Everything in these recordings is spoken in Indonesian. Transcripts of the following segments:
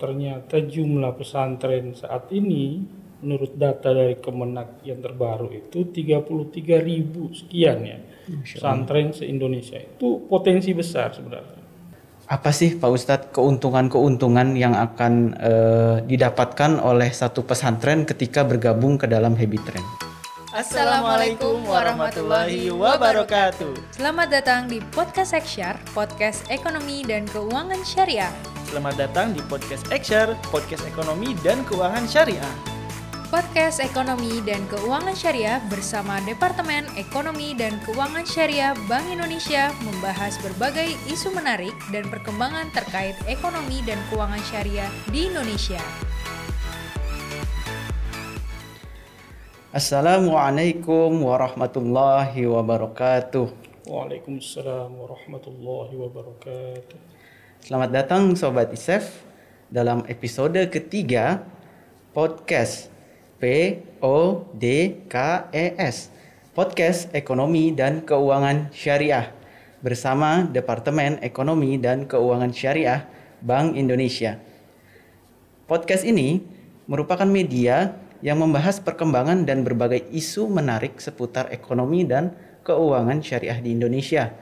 ternyata jumlah pesantren saat ini menurut data dari Kemenak yang terbaru itu 33 ribu sekian ya pesantren se-Indonesia itu potensi besar sebenarnya. Apa sih Pak Ustadz keuntungan-keuntungan yang akan eh, didapatkan oleh satu pesantren ketika bergabung ke dalam Habit Trend? Assalamualaikum warahmatullahi wabarakatuh. Selamat datang di Podcast Eksyar, podcast ekonomi dan keuangan syariah. Selamat datang di podcast Eksyar, podcast ekonomi dan keuangan syariah. Podcast Ekonomi dan Keuangan Syariah bersama Departemen Ekonomi dan Keuangan Syariah Bank Indonesia membahas berbagai isu menarik dan perkembangan terkait ekonomi dan keuangan syariah di Indonesia. Assalamualaikum warahmatullahi wabarakatuh. Waalaikumsalam warahmatullahi wabarakatuh. Selamat datang Sobat ISEF dalam episode ketiga podcast P O D K E S Podcast Ekonomi dan Keuangan Syariah bersama Departemen Ekonomi dan Keuangan Syariah Bank Indonesia. Podcast ini merupakan media yang membahas perkembangan dan berbagai isu menarik seputar ekonomi dan keuangan syariah di Indonesia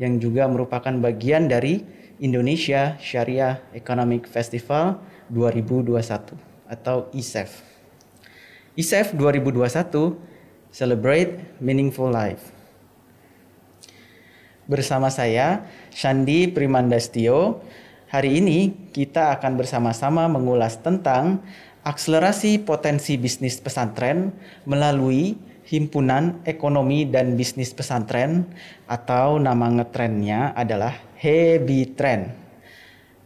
yang juga merupakan bagian dari Indonesia Syariah Economic Festival 2021 atau ISEF. ISEF 2021 Celebrate Meaningful Life. Bersama saya Shandi Primandastio, hari ini kita akan bersama-sama mengulas tentang akselerasi potensi bisnis pesantren melalui Himpunan Ekonomi dan Bisnis Pesantren atau nama ngetrennya adalah Hebitren.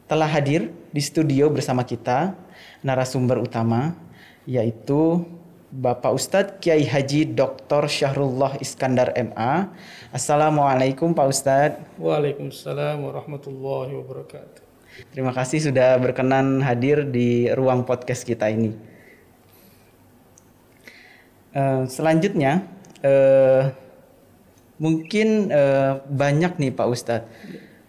Telah hadir di studio bersama kita narasumber utama yaitu Bapak Ustadz Kiai Haji Dr. Syahrullah Iskandar MA. Assalamualaikum Pak Ustadz. Waalaikumsalam warahmatullahi wabarakatuh. Terima kasih sudah berkenan hadir di ruang podcast kita ini. Uh, selanjutnya, uh, mungkin uh, banyak nih Pak Ustadz,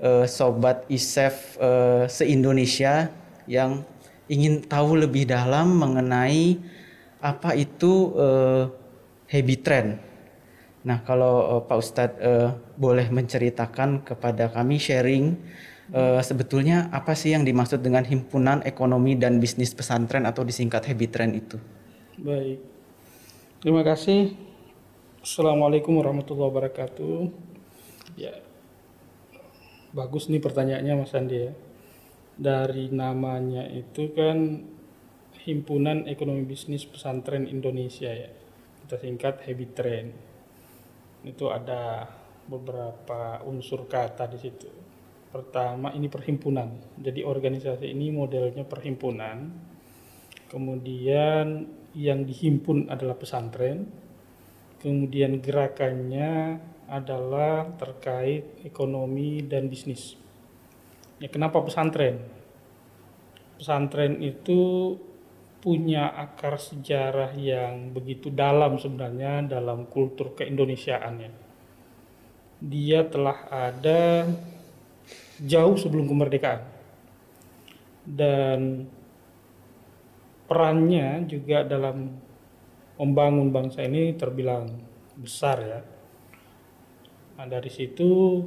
uh, sobat ISEF uh, se-Indonesia yang ingin tahu lebih dalam mengenai apa itu uh, habit trend. Nah, kalau uh, Pak Ustadz uh, boleh menceritakan kepada kami sharing uh, sebetulnya apa sih yang dimaksud dengan himpunan ekonomi dan bisnis pesantren atau disingkat habit trend itu? Baik, terima kasih. Assalamualaikum warahmatullahi wabarakatuh. Ya, bagus nih pertanyaannya Mas Andi ya. Dari namanya itu kan Himpunan Ekonomi Bisnis Pesantren Indonesia ya. Kita singkat Habit Trend. Itu ada beberapa unsur kata di situ. Pertama ini perhimpunan. Jadi organisasi ini modelnya perhimpunan. Kemudian yang dihimpun adalah pesantren. Kemudian gerakannya adalah terkait ekonomi dan bisnis. Ya kenapa pesantren? Pesantren itu punya akar sejarah yang begitu dalam sebenarnya dalam kultur keindonesiaannya. Dia telah ada jauh sebelum kemerdekaan. Dan perannya juga dalam membangun bangsa ini terbilang besar ya. Nah, dari situ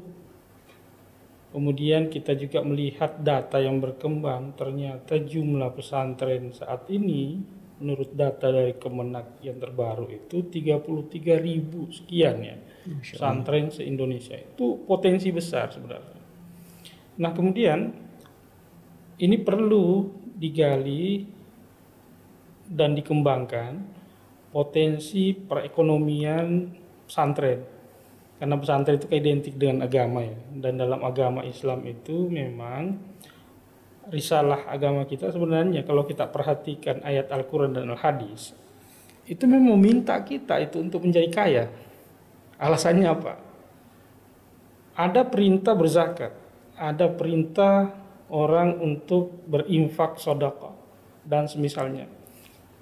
Kemudian kita juga melihat data yang berkembang, ternyata jumlah pesantren saat ini menurut data dari Kemenak yang terbaru itu 33 ribu sekian ya pesantren se-Indonesia. Itu potensi besar sebenarnya. Nah kemudian ini perlu digali dan dikembangkan potensi perekonomian pesantren. Karena pesantren itu identik dengan agama ya. Dan dalam agama Islam itu memang risalah agama kita sebenarnya kalau kita perhatikan ayat Al-Quran dan Al-Hadis itu memang meminta kita itu untuk menjadi kaya. Alasannya apa? Ada perintah berzakat ada perintah orang untuk berinfak sodaka dan semisalnya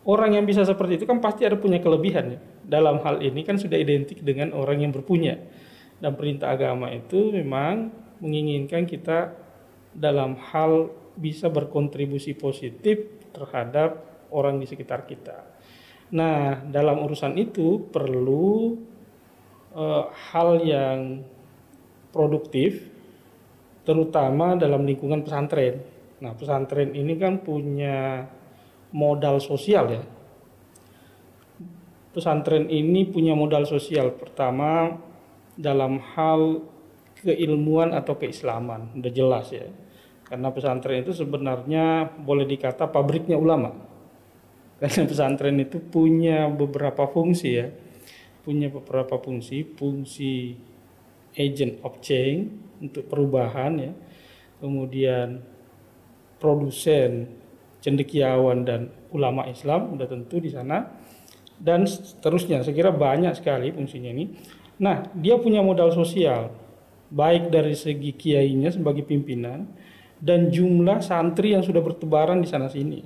orang yang bisa seperti itu kan pasti ada punya kelebihan ya dalam hal ini kan sudah identik dengan orang yang berpunya. Dan perintah agama itu memang menginginkan kita dalam hal bisa berkontribusi positif terhadap orang di sekitar kita. Nah, dalam urusan itu perlu eh, hal yang produktif, terutama dalam lingkungan pesantren. Nah, pesantren ini kan punya modal sosial ya. Pesantren ini punya modal sosial pertama dalam hal keilmuan atau keislaman, udah jelas ya. Karena pesantren itu sebenarnya boleh dikata pabriknya ulama. Karena pesantren itu punya beberapa fungsi ya. Punya beberapa fungsi, fungsi agent of change untuk perubahan ya. Kemudian produsen cendekiawan dan ulama Islam udah tentu di sana dan seterusnya. Saya kira banyak sekali fungsinya ini. Nah, dia punya modal sosial baik dari segi kiainya sebagai pimpinan dan jumlah santri yang sudah bertebaran di sana sini.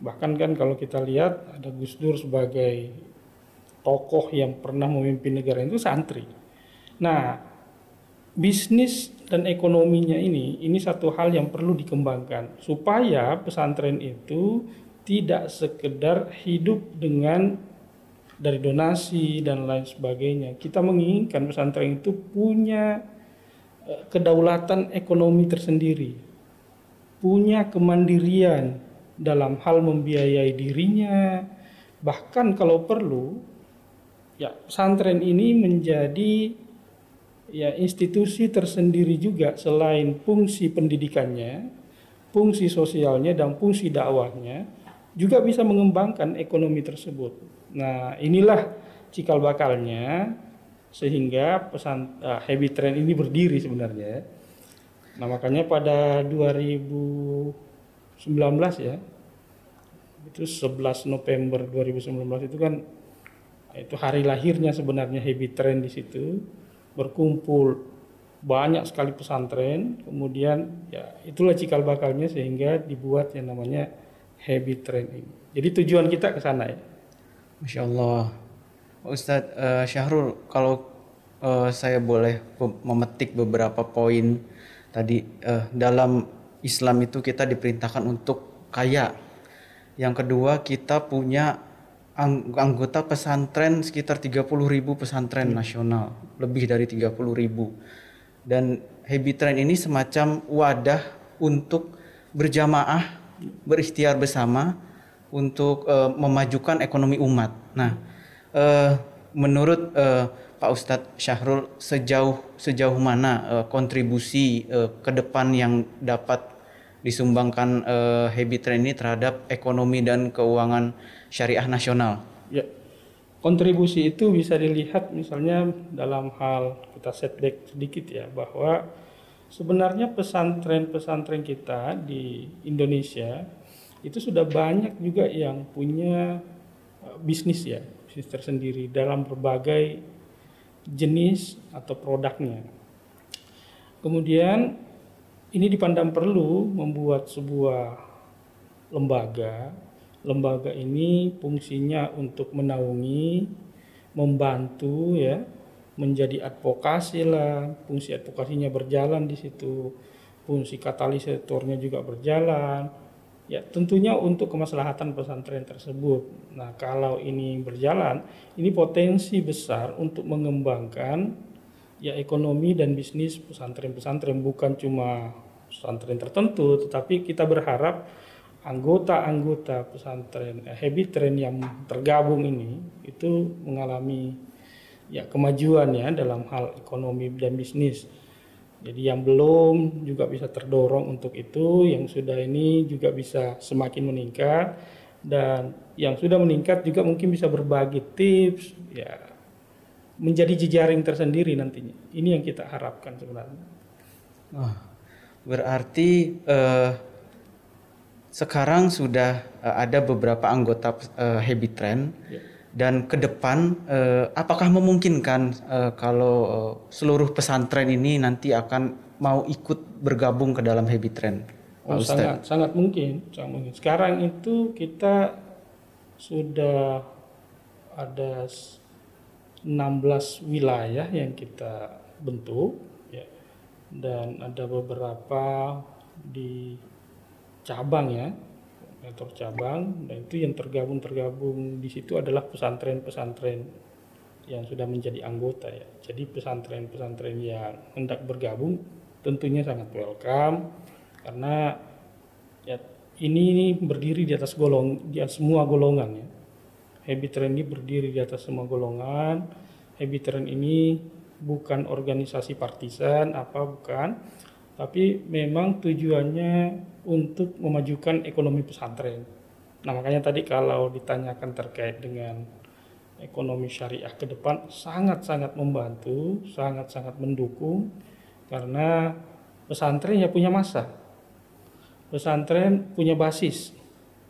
Bahkan kan kalau kita lihat ada Gus Dur sebagai tokoh yang pernah memimpin negara itu santri. Nah, bisnis dan ekonominya ini ini satu hal yang perlu dikembangkan supaya pesantren itu tidak sekedar hidup dengan dari donasi dan lain sebagainya. Kita menginginkan pesantren itu punya eh, kedaulatan ekonomi tersendiri, punya kemandirian dalam hal membiayai dirinya, bahkan kalau perlu, ya pesantren ini menjadi ya institusi tersendiri juga selain fungsi pendidikannya, fungsi sosialnya dan fungsi dakwahnya juga bisa mengembangkan ekonomi tersebut. Nah, inilah cikal bakalnya sehingga pesan uh, habit trend ini berdiri sebenarnya. Nah, makanya pada 2019 ya itu 11 November 2019 itu kan itu hari lahirnya sebenarnya habit trend di situ berkumpul banyak sekali pesantren kemudian ya itulah cikal bakalnya sehingga dibuat yang namanya habit trend ini. Jadi tujuan kita ke sana ya. Masya Allah. Ustadz uh, Syahrul, kalau uh, saya boleh memetik beberapa poin tadi uh, dalam Islam itu kita diperintahkan untuk kaya. Yang kedua kita punya ang anggota pesantren sekitar 30 ribu pesantren hmm. nasional, lebih dari 30 ribu. Dan habit trend ini semacam wadah untuk berjamaah berikhtiar bersama untuk uh, memajukan ekonomi umat. Nah, uh, menurut uh, Pak Ustadz Syahrul sejauh sejauh mana uh, kontribusi uh, ke depan yang dapat disumbangkan uh, habit trend ini terhadap ekonomi dan keuangan syariah nasional? Ya, kontribusi itu bisa dilihat misalnya dalam hal kita setback sedikit ya bahwa sebenarnya pesantren-pesantren kita di Indonesia itu sudah banyak juga yang punya uh, bisnis ya, bisnis tersendiri dalam berbagai jenis atau produknya. Kemudian ini dipandang perlu membuat sebuah lembaga. Lembaga ini fungsinya untuk menaungi, membantu ya, menjadi advokasi lah, fungsi advokasinya berjalan di situ, fungsi katalisatornya juga berjalan. Ya, tentunya untuk kemaslahatan pesantren tersebut. Nah, kalau ini berjalan, ini potensi besar untuk mengembangkan ya ekonomi dan bisnis pesantren-pesantren bukan cuma pesantren tertentu, tetapi kita berharap anggota-anggota pesantren eh, habit trend yang tergabung ini itu mengalami ya kemajuan ya dalam hal ekonomi dan bisnis. Jadi yang belum juga bisa terdorong untuk itu, yang sudah ini juga bisa semakin meningkat dan yang sudah meningkat juga mungkin bisa berbagi tips ya menjadi jejaring tersendiri nantinya. Ini yang kita harapkan sebenarnya. Oh, berarti uh, sekarang sudah uh, ada beberapa anggota uh, Habit Trend. Yeah dan ke depan eh, apakah memungkinkan eh, kalau seluruh pesantren ini nanti akan mau ikut bergabung ke dalam habit trend? Oh, sangat sangat mungkin, sangat mungkin. Sekarang itu kita sudah ada 16 wilayah yang kita bentuk ya. Dan ada beberapa di cabang ya koordinator cabang. Dan itu yang tergabung tergabung di situ adalah pesantren-pesantren yang sudah menjadi anggota ya. Jadi pesantren-pesantren yang hendak bergabung tentunya sangat welcome. Karena ya ini berdiri di atas golong di atas semua golongan ya. Habit Train ini berdiri di atas semua golongan. Habit Train ini bukan organisasi partisan apa bukan tapi memang tujuannya untuk memajukan ekonomi pesantren. Nah makanya tadi kalau ditanyakan terkait dengan ekonomi syariah ke depan sangat-sangat membantu, sangat-sangat mendukung karena pesantren ya punya masa. Pesantren punya basis.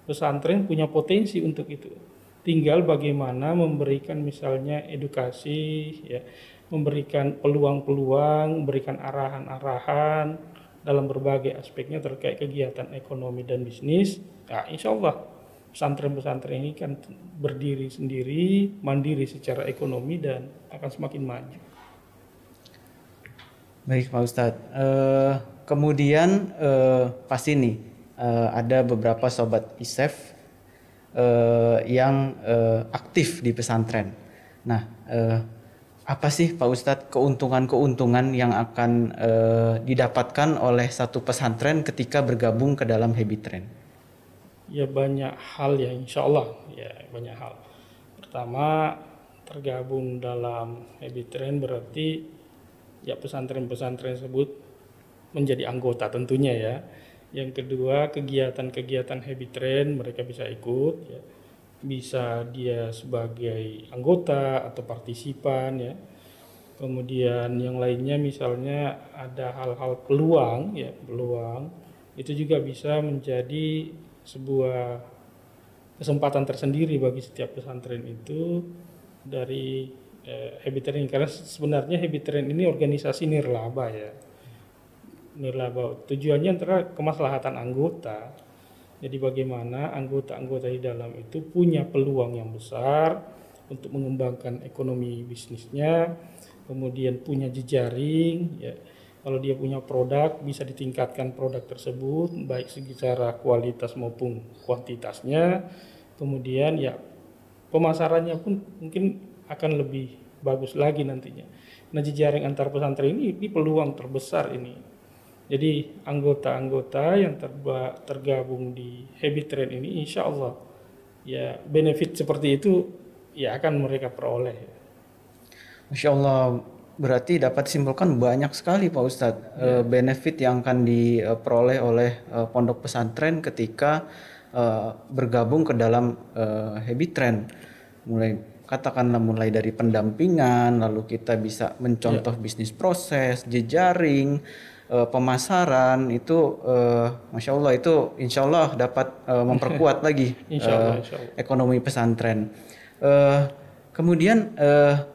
Pesantren punya potensi untuk itu. Tinggal bagaimana memberikan misalnya edukasi ya memberikan peluang-peluang, memberikan arahan-arahan dalam berbagai aspeknya terkait kegiatan ekonomi dan bisnis. Nah, insya Allah pesantren-pesantren ini kan berdiri sendiri, mandiri secara ekonomi dan akan semakin maju. Baik Pak Ustadz, uh, kemudian uh, pasti nih uh, ada beberapa sobat ISEF uh, yang uh, aktif di pesantren. Nah, uh, apa sih Pak Ustadz keuntungan-keuntungan yang akan uh, didapatkan oleh satu pesantren ketika bergabung ke dalam Habit Train? Ya banyak hal ya insya Allah ya banyak hal. Pertama tergabung dalam Habit Train berarti ya pesantren-pesantren tersebut menjadi anggota tentunya ya. Yang kedua kegiatan-kegiatan Habit Train mereka bisa ikut ya. Bisa dia sebagai anggota atau partisipan ya. Kemudian yang lainnya misalnya ada hal-hal peluang ya peluang. Itu juga bisa menjadi sebuah kesempatan tersendiri bagi setiap pesantren itu dari eh, Habitren karena sebenarnya Habitren ini organisasi nirlaba ya nirlaba tujuannya antara kemaslahatan anggota jadi bagaimana anggota-anggota di dalam itu punya peluang yang besar untuk mengembangkan ekonomi bisnisnya, kemudian punya jejaring, ya. Kalau dia punya produk bisa ditingkatkan produk tersebut baik secara kualitas maupun kuantitasnya. Kemudian ya pemasarannya pun mungkin akan lebih bagus lagi nantinya. Nah jejaring antar pesantren ini, ini peluang terbesar ini jadi anggota-anggota yang terba, tergabung di Habit Train ini insya Allah ya benefit seperti itu ya akan mereka peroleh. Masya Allah berarti dapat disimpulkan banyak sekali Pak Ustadz ya. benefit yang akan diperoleh oleh eh, pondok pesantren ketika eh, bergabung ke dalam Habit Train mulai katakanlah mulai dari pendampingan lalu kita bisa mencontoh ya. bisnis proses jejaring uh, pemasaran itu uh, masya Allah itu insya Allah dapat uh, memperkuat lagi insya Allah, insya Allah. ekonomi pesantren. Uh, kemudian uh,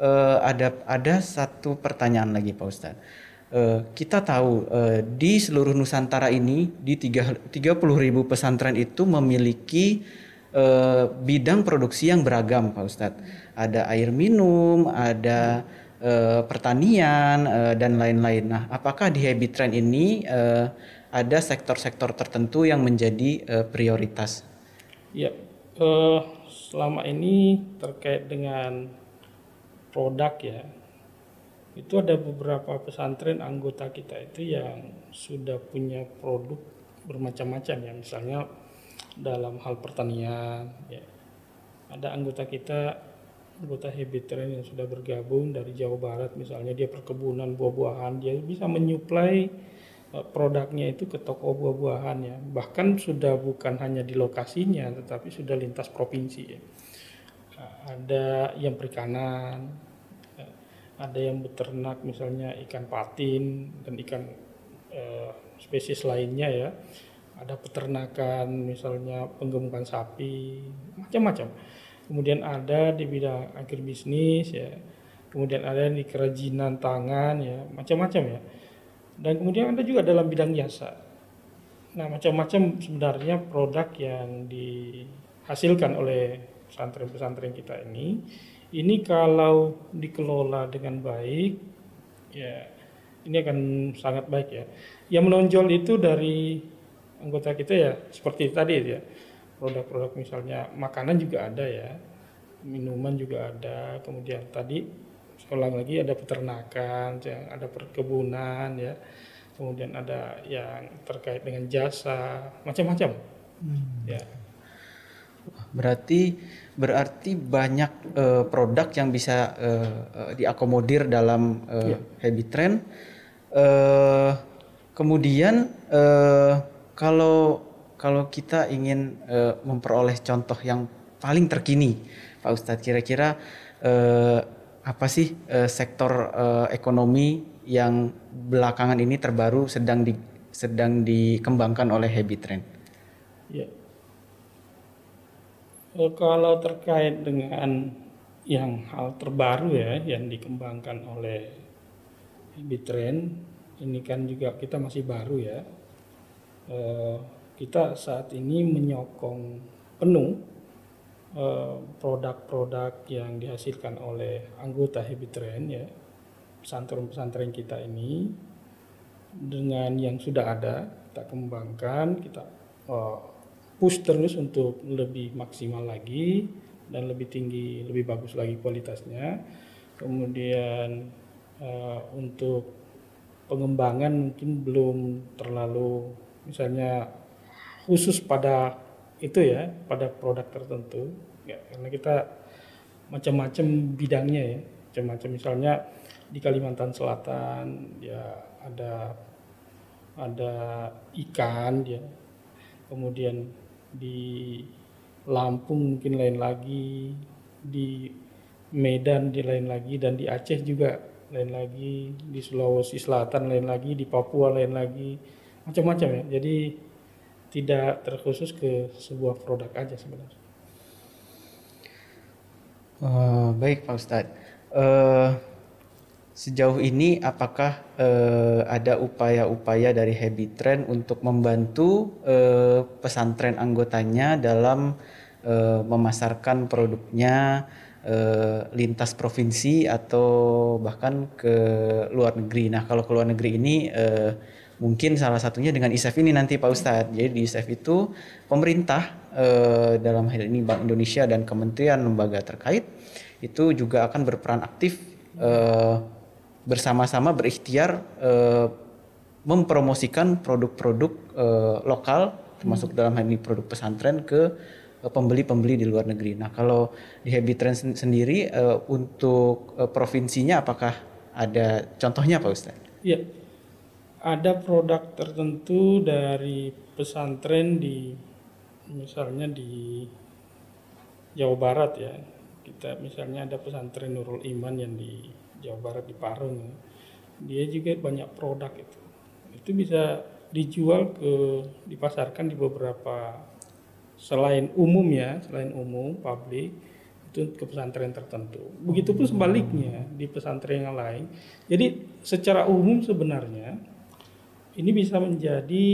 uh, ada ada satu pertanyaan lagi Pak Ustadz. Uh, kita tahu uh, di seluruh Nusantara ini di tiga 30 ribu pesantren itu memiliki uh, bidang produksi yang beragam Pak Ustadz. Ada air minum, ada uh, pertanian uh, dan lain-lain. Nah, apakah di habit trend ini uh, ada sektor-sektor tertentu yang menjadi uh, prioritas? Ya, uh, selama ini terkait dengan produk ya, itu ada beberapa pesantren anggota kita itu yang sudah punya produk bermacam-macam ya, misalnya dalam hal pertanian ya. Ada anggota kita anggota habit train yang sudah bergabung dari Jawa Barat. Misalnya dia perkebunan buah-buahan dia bisa menyuplai uh, produknya itu ke toko buah-buahan ya. Bahkan sudah bukan hanya di lokasinya tetapi sudah lintas provinsi ya. Uh, ada yang perikanan uh, ada yang beternak misalnya ikan patin dan ikan uh, spesies lainnya ya. Ada peternakan misalnya penggemukan sapi macam-macam kemudian ada di bidang agribisnis ya. Kemudian ada di kerajinan tangan ya. Macam-macam ya. Dan kemudian ada juga dalam bidang jasa. Nah macam-macam sebenarnya produk yang dihasilkan oleh pesantren-pesantren kita ini. Ini kalau dikelola dengan baik ya ini akan sangat baik ya. Yang menonjol itu dari anggota kita ya seperti tadi ya produk-produk misalnya makanan juga ada ya minuman juga ada. Kemudian tadi sekolah lagi ada peternakan yang ada perkebunan ya. Kemudian ada yang terkait dengan jasa macam-macam. Ya. Berarti berarti banyak eh, produk yang bisa eh, eh, diakomodir dalam eh, Iya. habit trend. Eh, kemudian eh, kalau kalau kita ingin eh, memperoleh contoh yang paling terkini, Pak Ustadz, kira-kira eh, apa sih eh, sektor eh, ekonomi yang belakangan ini terbaru sedang di sedang dikembangkan oleh habit trend? Ya. Kalau terkait dengan yang hal terbaru ya yang dikembangkan oleh Bitren, ini kan juga kita masih baru ya. Eh, kita saat ini menyokong penuh eh, produk-produk yang dihasilkan oleh anggota Habitren ya pesantren-pesantren kita ini. Dengan yang sudah ada kita kembangkan kita eh, push terus untuk lebih maksimal lagi dan lebih tinggi lebih bagus lagi kualitasnya. Kemudian eh, untuk pengembangan mungkin belum terlalu misalnya khusus pada itu ya pada produk tertentu ya karena kita macam-macam bidangnya ya macam-macam. Misalnya di Kalimantan Selatan ya ada ada ikan ya. Kemudian di Lampung mungkin lain lagi di Medan di lain lagi dan di Aceh juga lain lagi di Sulawesi Selatan lain lagi di Papua lain lagi macam-macam ya. Jadi tidak terkhusus ke sebuah produk aja sebenarnya Eh, baik Pak Ustadz. Eh, sejauh ini apakah eh, ada upaya-upaya dari Habit Trend untuk membantu eh, pesantren anggotanya dalam eh, memasarkan produknya lintas provinsi atau bahkan ke luar negeri. Nah kalau ke luar negeri ini eh, mungkin salah satunya dengan ISEF ini nanti Pak Ustadz. Jadi di ISEF itu pemerintah eh, dalam hal ini Bank Indonesia dan kementerian lembaga terkait itu juga akan berperan aktif eh, bersama-sama berikhtiar eh, mempromosikan produk-produk eh, lokal termasuk dalam hal ini produk pesantren ke eh, pembeli-pembeli di luar negeri. Nah kalau di Habit Trend sen- sendiri eh, untuk eh, provinsinya apakah ada contohnya Pak Ustadz? ya ada produk tertentu dari pesantren di misalnya di Jawa Barat ya. Kita misalnya ada pesantren Nurul Iman yang di Jawa Barat di Parung. Dia juga banyak produk itu. Itu bisa dijual ke dipasarkan di beberapa selain umum ya selain umum publik itu ke pesantren tertentu. Begitupun sebaliknya di pesantren yang lain. Jadi secara umum sebenarnya ini bisa menjadi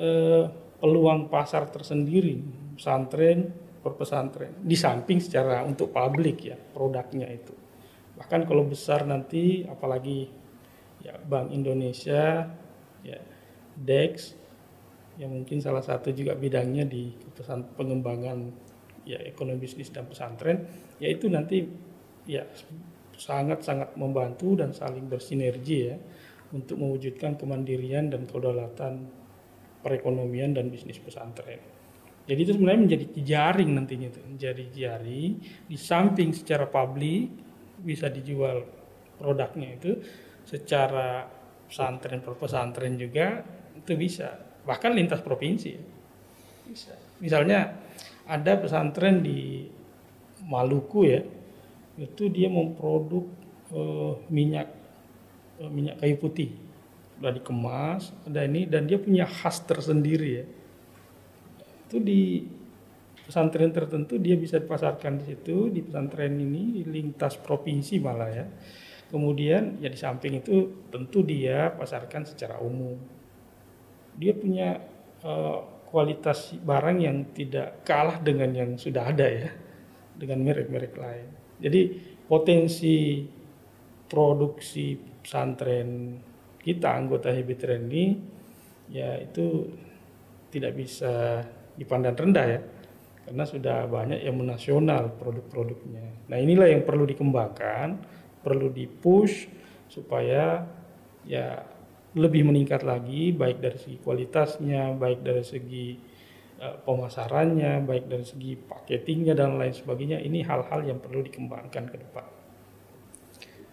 eh, peluang pasar tersendiri pesantren per pesantren. Di samping secara untuk publik ya produknya itu. Bahkan kalau besar nanti apalagi ya Bank Indonesia ya Dex yang mungkin salah satu juga bidangnya di pesan pengembangan ya ekonomi bisnis dan pesantren yaitu nanti ya sangat-sangat membantu dan saling bersinergi ya untuk mewujudkan kemandirian dan kedaulatan perekonomian dan bisnis pesantren. Jadi itu sebenarnya menjadi jaring nantinya itu, menjadi jaring di samping secara publik bisa dijual produknya itu secara pesantren per pesantren juga itu bisa bahkan lintas provinsi ya. bisa. Misalnya ada pesantren di Maluku ya itu dia memproduk eh, minyak minyak kayu putih. Sudah dikemas ada ini dan dia punya khas tersendiri ya. Itu di pesantren tertentu dia bisa dipasarkan di situ di pesantren ini di lintas provinsi malah ya. Kemudian ya di samping itu tentu dia pasarkan secara umum. Dia punya eh, kualitas barang yang tidak kalah dengan yang sudah ada ya dengan merek-merek lain. Jadi potensi produksi pesantren kita anggota Habitren ini ya itu tidak bisa dipandang rendah ya karena sudah banyak yang menasional produk-produknya. Nah inilah yang perlu dikembangkan, perlu dipush supaya ya lebih meningkat lagi baik dari segi kualitasnya, baik dari segi uh, pemasarannya, baik dari segi packagingnya dan lain sebagainya. Ini hal-hal yang perlu dikembangkan ke depan.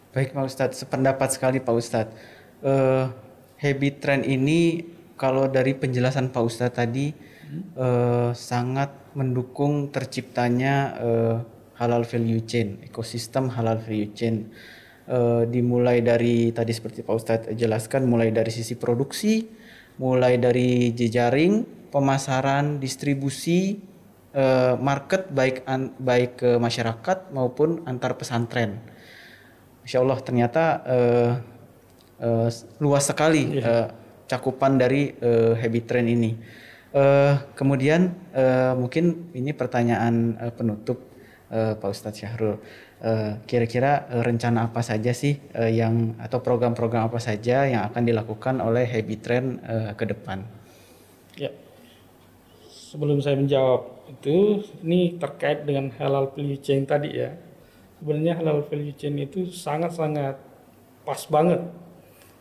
Baik Pak Ustadz, sependapat sekali Pak Ustadz. Uh, habit trend ini kalau dari penjelasan Pak Ustadz tadi hmm. uh, sangat mendukung terciptanya uh, halal value chain, ekosistem halal value chain uh, dimulai dari tadi seperti Pak Ustadz jelaskan mulai dari sisi produksi, mulai dari jejaring, pemasaran, distribusi, uh, market baik an, baik ke masyarakat maupun antar pesantren. Insya Allah ternyata uh, uh, luas sekali yeah. uh, cakupan dari uh, habit trend ini. Uh, kemudian uh, mungkin ini pertanyaan uh, penutup uh, Pak Ustadz Syahrul. Eh, kira-kira uh, rencana apa saja sih uh, yang atau program-program apa saja yang akan dilakukan oleh Habit Trend uh, ke depan? Ya, sebelum saya menjawab itu, ini terkait dengan halal value chain tadi ya. Sebenarnya halal value chain itu sangat-sangat pas banget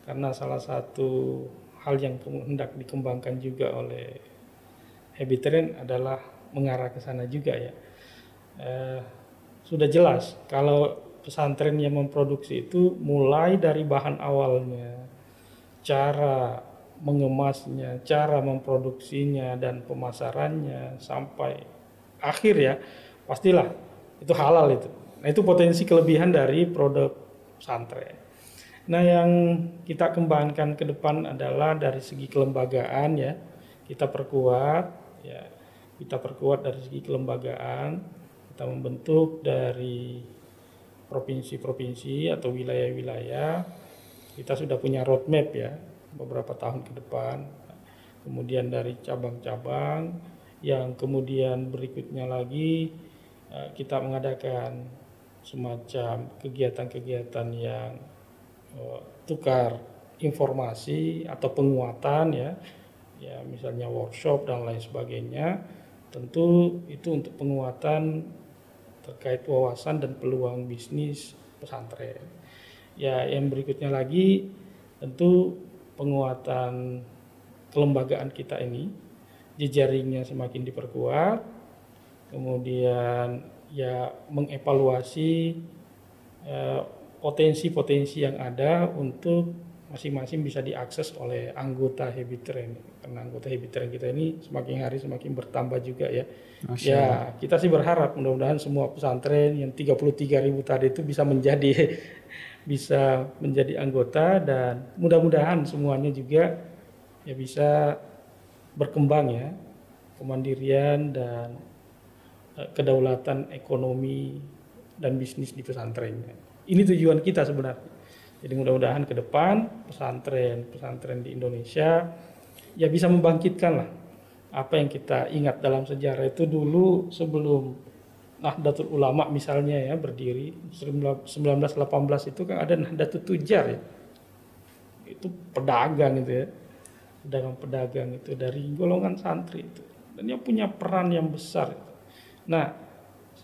karena salah satu hal yang hendak dikembangkan juga oleh Habit Trend adalah mengarah ke sana juga ya. Uh, sudah jelas kalau pesantren yang memproduksi itu mulai dari bahan awalnya, cara mengemasnya, cara memproduksinya dan pemasarannya sampai akhir ya, pastilah itu halal itu. Nah, itu potensi kelebihan dari produk pesantren. Nah, yang kita kembangkan ke depan adalah dari segi kelembagaan ya. Kita perkuat ya. Kita perkuat dari segi kelembagaan kita membentuk dari provinsi-provinsi atau wilayah-wilayah kita sudah punya roadmap ya beberapa tahun ke depan kemudian dari cabang-cabang yang kemudian berikutnya lagi eh, kita mengadakan semacam kegiatan-kegiatan yang eh, tukar informasi atau penguatan ya. Ya misalnya workshop dan lain sebagainya. Tentu itu untuk penguatan terkait wawasan dan peluang bisnis pesantren. Ya, yang berikutnya lagi tentu penguatan kelembagaan kita ini, jejaringnya semakin diperkuat, kemudian ya mengevaluasi eh, potensi-potensi yang ada untuk masing-masing bisa diakses oleh anggota Habit Train. Karena anggota Habit Train kita ini semakin hari semakin bertambah juga ya. Masya ya, kita sih berharap mudah-mudahan semua pesantren yang 33 ribu tadi itu bisa menjadi bisa menjadi anggota dan mudah-mudahan semuanya juga ya bisa berkembang ya kemandirian dan kedaulatan ekonomi dan bisnis di pesantrennya. Ini tujuan kita sebenarnya. Jadi mudah-mudahan ke depan pesantren-pesantren di Indonesia ya bisa membangkitkan lah apa yang kita ingat dalam sejarah itu dulu sebelum Nahdlatul Ulama misalnya ya berdiri 1918 itu kan ada Nahdlatul Tujar ya. Itu pedagang itu ya. Pedagang-pedagang itu dari golongan santri itu. Dan dia punya peran yang besar. Nah,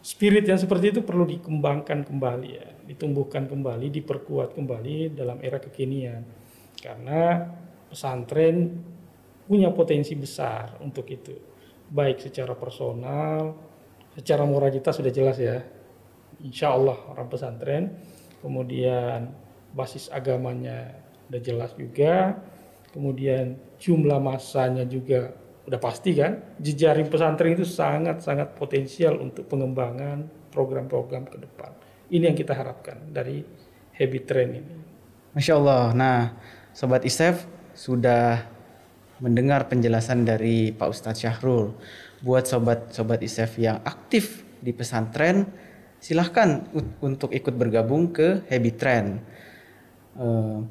spirit yang seperti itu perlu dikembangkan kembali ya ditumbuhkan kembali, diperkuat kembali dalam era kekinian. Karena pesantren punya potensi besar untuk itu. Baik secara personal, secara moralitas sudah jelas ya. Insya Allah orang pesantren. Kemudian basis agamanya sudah jelas juga. Kemudian jumlah masanya juga udah pasti kan. Jejaring pesantren itu sangat-sangat potensial untuk pengembangan program-program ke depan. Ini yang kita harapkan dari habit train ini. Masya Allah. Nah, Sobat Isef sudah mendengar penjelasan dari Pak Ustadz Syahrul. Buat sobat-sobat Isef yang aktif di pesantren, silahkan untuk ikut bergabung ke Habit Trend. Uh,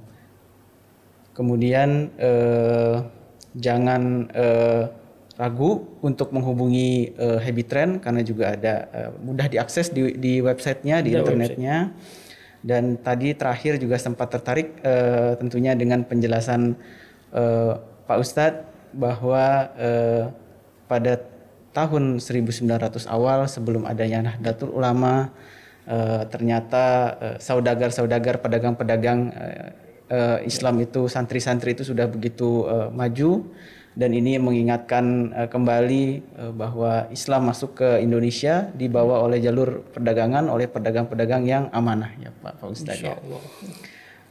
kemudian uh, jangan uh, ragu untuk menghubungi uh, Habit Trend karena juga ada uh, mudah diakses di, di websitenya di ada internetnya website. dan tadi terakhir juga sempat tertarik uh, tentunya dengan penjelasan uh, Pak Ustadz bahwa eh, pada tahun 1900 awal sebelum adanya Nahdlatul Ulama eh, ternyata eh, saudagar-saudagar pedagang-pedagang eh, eh, Islam itu santri-santri itu sudah begitu eh, maju dan ini mengingatkan eh, kembali eh, bahwa Islam masuk ke Indonesia dibawa oleh jalur perdagangan oleh pedagang-pedagang yang amanah ya Pak Pak Ustadz ya.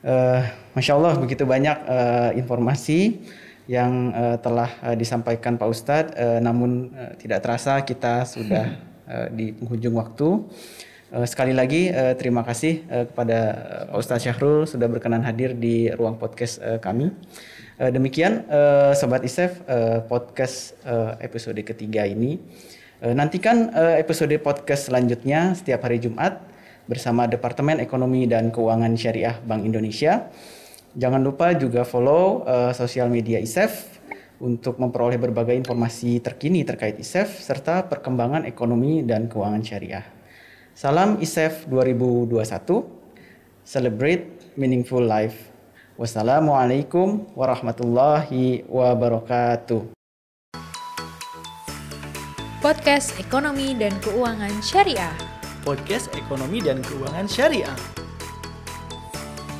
Eh, Masya Allah begitu banyak eh, informasi yang eh, telah eh, disampaikan Pak Ustadz, eh, namun eh, tidak terasa kita sudah eh, di penghujung waktu. Eh, sekali lagi eh, terima kasih eh, kepada Ustadz Syahrul sudah berkenan hadir di ruang podcast kami. Demikian Sobat Isef podcast episode ketiga ini. Nantikan episode podcast selanjutnya setiap hari Jumat bersama Departemen Ekonomi dan Keuangan Syariah Bank Indonesia. Jangan lupa juga follow sosial media ISEF untuk memperoleh berbagai informasi terkini terkait ISEF serta perkembangan ekonomi dan keuangan syariah. Salam ISEF 2021. Celebrate meaningful life. Wassalamualaikum warahmatullahi wabarakatuh. Podcast Ekonomi dan Keuangan Syariah. Podcast Ekonomi dan Keuangan Syariah.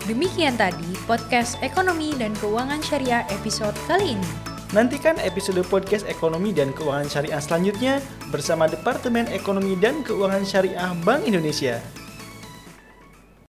Demikian tadi podcast Ekonomi dan Keuangan Syariah episode kali ini. Nantikan episode podcast Ekonomi dan Keuangan Syariah selanjutnya bersama Departemen Ekonomi dan Keuangan Syariah Bank Indonesia.